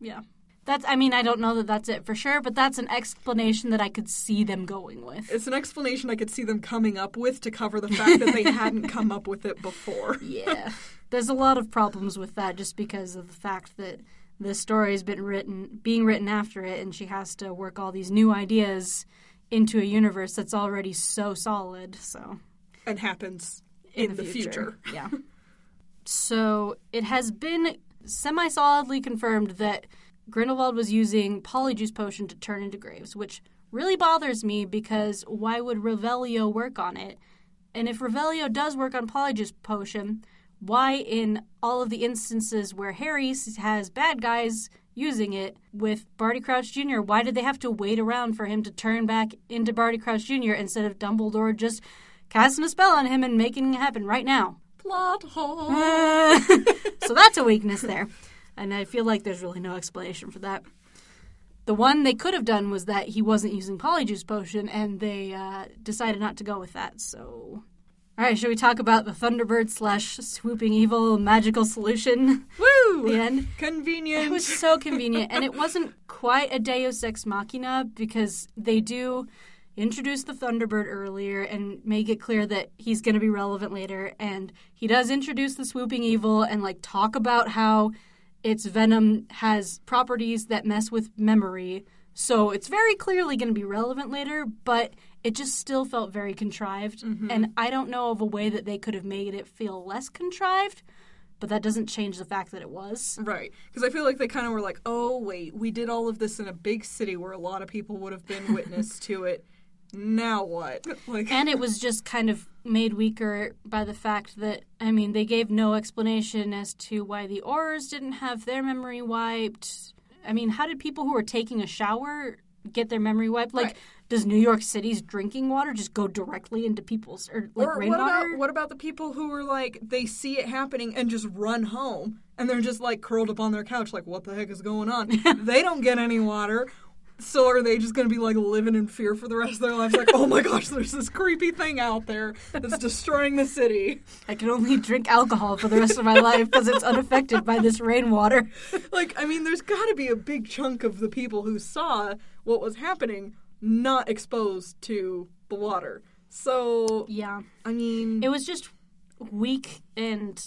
Yeah. That's I mean, I don't know that that's it for sure, but that's an explanation that I could see them going with. It's an explanation I could see them coming up with to cover the fact that they hadn't come up with it before. [LAUGHS] Yeah. There's a lot of problems with that just because of the fact that the story has been written being written after it and she has to work all these new ideas into a universe that's already so solid. So And happens in, the, future. Yeah. so it has been semi solidly confirmed that Grindelwald was using Polyjuice Potion to turn into Graves, which really bothers me because why would Revelio work on it? And if Revelio does work on Polyjuice Potion, why in all of the instances where Harry has bad guys using it with Barty Crouch Jr., why did they have to wait around for him to turn back into Barty Crouch Jr. instead of Dumbledore just casting a spell on him and making it happen right now? Plot hole. [LAUGHS] so that's a weakness there. And I feel like there's really no explanation for that. The one they could have done was that he wasn't using Polyjuice Potion, and they uh, decided not to go with that. So, all right, should we talk about the Thunderbird slash Swooping Evil magical solution? [LAUGHS] Woo! [LAUGHS] The end. Convenient. It was so convenient, and it wasn't quite a Deus Ex Machina because they do introduce the Thunderbird earlier and make it clear that he's going to be relevant later. And he does introduce the Swooping Evil and like talk about how its venom has properties that mess with memory. So it's very clearly going to be relevant later, but it just still felt very contrived. Mm-hmm. And I don't know of a way that they could have made it feel less contrived, but that doesn't change the fact that it was. Right. Because I feel like they kind of were like, oh, wait, we did all of this in a big city where a lot of people would have been witness [LAUGHS] to it. Now what? [LAUGHS] Like, and it [LAUGHS] was just kind of made weaker by the fact that I mean they gave no explanation as to why the Aurors didn't have their memory wiped. I mean, how did people who were taking a shower get their memory wiped? Like, Right. does New York City's drinking water just go directly into people's or like or what rainwater? about what about the people who are like they see it happening and just run home and they're just like curled up on their couch like what the heck is going on? [LAUGHS] they don't get any water. So are they just going to be like living in fear for the rest of their lives? Like, oh my [LAUGHS] gosh, there's this creepy thing out there that's destroying the city. I can only drink alcohol for the rest of my life because it's unaffected by this rainwater. [LAUGHS] Like, I mean, there's got to be a big chunk of the people who saw what was happening not exposed to the water. So, Yeah. I mean, It was just weak and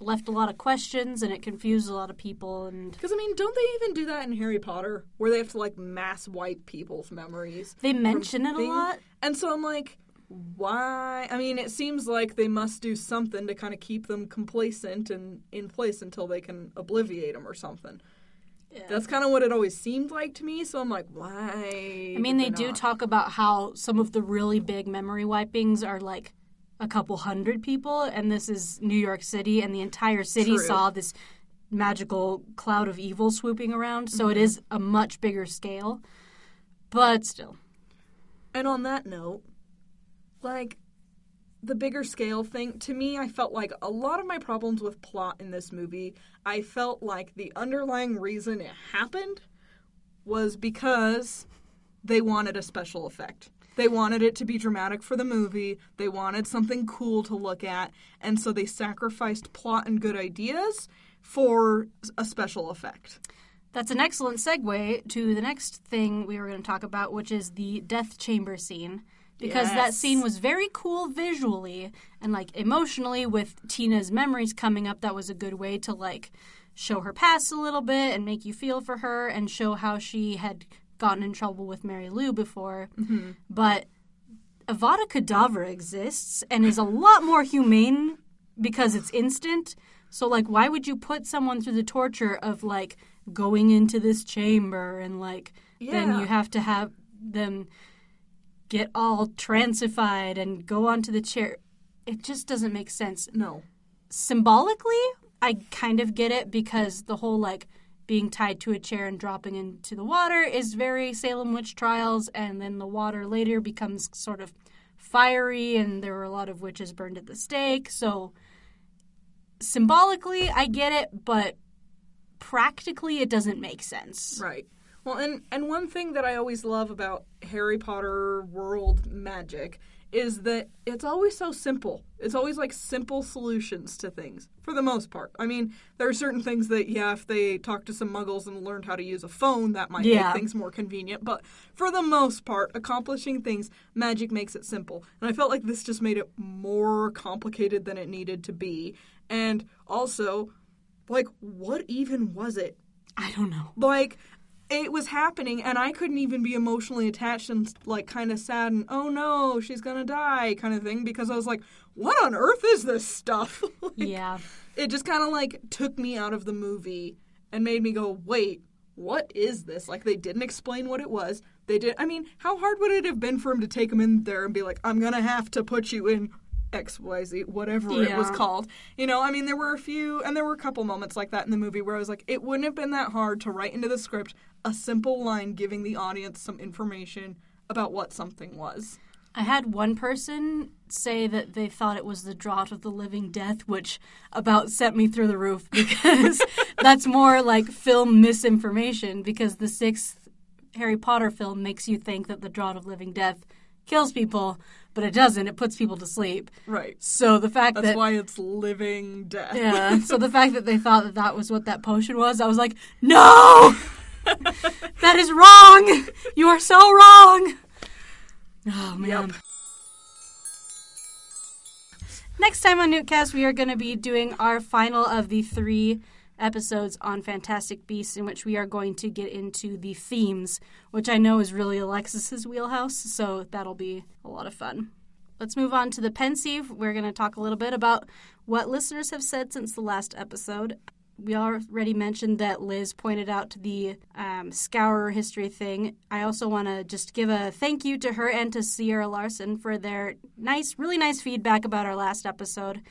left a lot of questions and it confused a lot of people and Because I mean, don't they even do that in Harry Potter, where they have to like mass wipe people's memories? they mention it a lot. And so I'm like, why? I mean, it seems like they must do something to kind of keep them complacent and in place until they can obliviate them or something. That's kind of what it always seemed like to me. So I'm like, why? I mean, they do talk about how some of the really big memory wipings are like a couple hundred people, and this is New York City, and the entire city True. saw this magical cloud of evil swooping around. So it mm-hmm. is a much bigger scale, but still, And on that note, like the bigger scale thing, to me, I felt like a lot of my problems with plot in this movie, I felt like the underlying reason it happened was because they wanted a special effect. They wanted it to be dramatic for the movie. They wanted something cool to look at. And so they sacrificed plot and good ideas for a special effect. That's an excellent segue to the next thing we were going to talk about, which is the death chamber scene. Because that scene was very cool visually and like emotionally with Tina's memories coming up. That was a good way to like show her past a little bit and make you feel for her and show how she had gotten in trouble with Mary Lou before. Mm-hmm. But Avada Kedavra exists and is a lot more humane because it's instant. So, like, why would you put someone through the torture of like going into this chamber and like then you have to have them get all transified and go onto the chair? It just doesn't make sense. No. Symbolically, I kind of get it because the whole like being tied to a chair and dropping into the water is very Salem witch trials, and then the water later becomes sort of fiery, and there were a lot of witches burned at the stake. So symbolically, I get it, but practically, it doesn't make sense. Right. Well, and and one thing that I always love about Harry Potter world magic is that it's always so simple. It's always like simple solutions to things for the most part. I mean, there are certain things that yeah, if they talked to some muggles and learned how to use a phone, that might Yeah. make things more convenient, but for the most part, accomplishing things, magic makes it simple. And I felt like this just made it more complicated than it needed to be. And also, like what even was it? I don't know. like it was happening and i couldn't even be emotionally attached and like kind of sad and oh no she's gonna die kind of thing because i was like what on earth is this stuff? [LAUGHS] Like, Yeah. it just kind of like took me out of the movie and made me go wait what is this? Like they didn't explain what it was. They did i mean how hard would it have been for him to take him in there and be like i'm gonna have to put you in xyz whatever it was called. You know i mean there were a few and there were a couple moments like that in the movie where i was like it wouldn't have been that hard to write into the script a simple line giving the audience some information about what something was. I had one person say that they thought it was the draught of the living death, which about sent me through the roof [LAUGHS] because that's more like film misinformation because the sixth Harry Potter film makes you think that the draught of living death kills people, but it doesn't. It puts people to sleep. right. So the fact that's that why it's living death. Yeah, so the [LAUGHS] fact that they thought that that was what that potion was, I was like, no, [LAUGHS] that is wrong. You are so wrong. Oh man. Yep. Next time on Newtcast, we are going to be doing our final of the three episodes on Fantastic Beasts, in which we are going to get into the themes, which I know is really Alexis's wheelhouse. So that'll be a lot of fun. Let's move on to the Pensieve. We're going to talk a little bit about what listeners have said since the last episode. We already mentioned that Liz pointed out the um, Scourer history thing. I also want to just give a thank you to her and to Sierra Larson for their nice, really nice feedback about our last episode,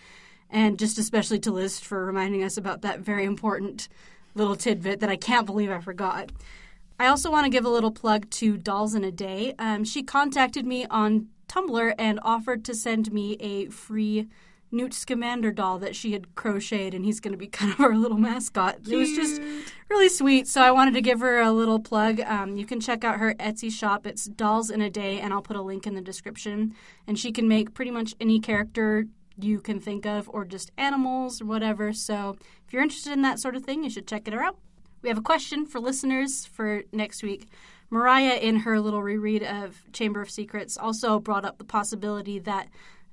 and just especially to Liz for reminding us about that very important little tidbit that I can't believe I forgot. I also want to give a little plug to Dolls in a Day. Um, she contacted me on Tumblr and offered to send me a free Newt Scamander doll that she had crocheted, and he's going to be [LAUGHS] kind of our little mascot. It was just really sweet, so I wanted to give her a little plug. Um, you can check out her Etsy shop. It's Dolls in a Day, and I'll put a link in the description. And she can make pretty much any character you can think of, or just animals or whatever. So if you're interested in that sort of thing, you should check it out. We have a question for listeners for next week. Mariah, in her little reread of Chamber of Secrets, also brought up the possibility that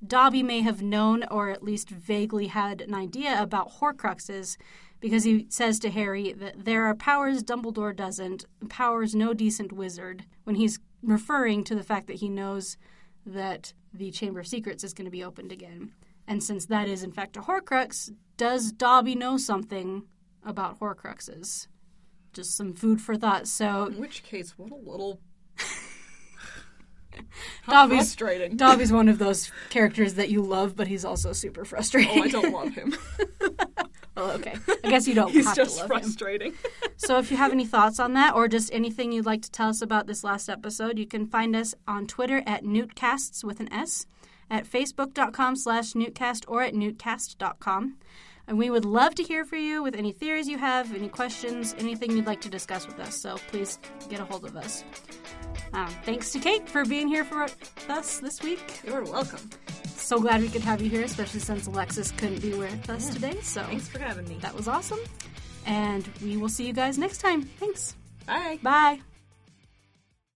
Dobby may have known or at least vaguely had an idea about Horcruxes because he says to Harry that there are powers Dumbledore doesn't, powers no decent wizard, when he's referring to the fact that he knows that the Chamber of Secrets is going to be opened again. And since that is in fact a Horcrux, does Dobby know something about Horcruxes? Just some food for thought. So In which case, what a little Dobby's frustrating. Dobby's one of those characters that you love, but he's also super frustrating. oh, I don't love him. well, [LAUGHS] oh, okay. I guess you don't He's just to love him. frustrating. [LAUGHS] So if you have any thoughts on that or just anything you'd like to tell us about this last episode, you can find us on Twitter at Newtcasts with an S, at facebook.com slash Newtcast or at newtcast.com. And we would love to hear from you with any theories you have, any questions, anything you'd like to discuss with us. So please get a hold of us. Um, thanks to Kate for being here for us this week. You're welcome. So glad we could have you here, especially since Alexis couldn't be with us today. So Thanks for having me. that was awesome. And we will see you guys next time. Thanks. Bye. Bye.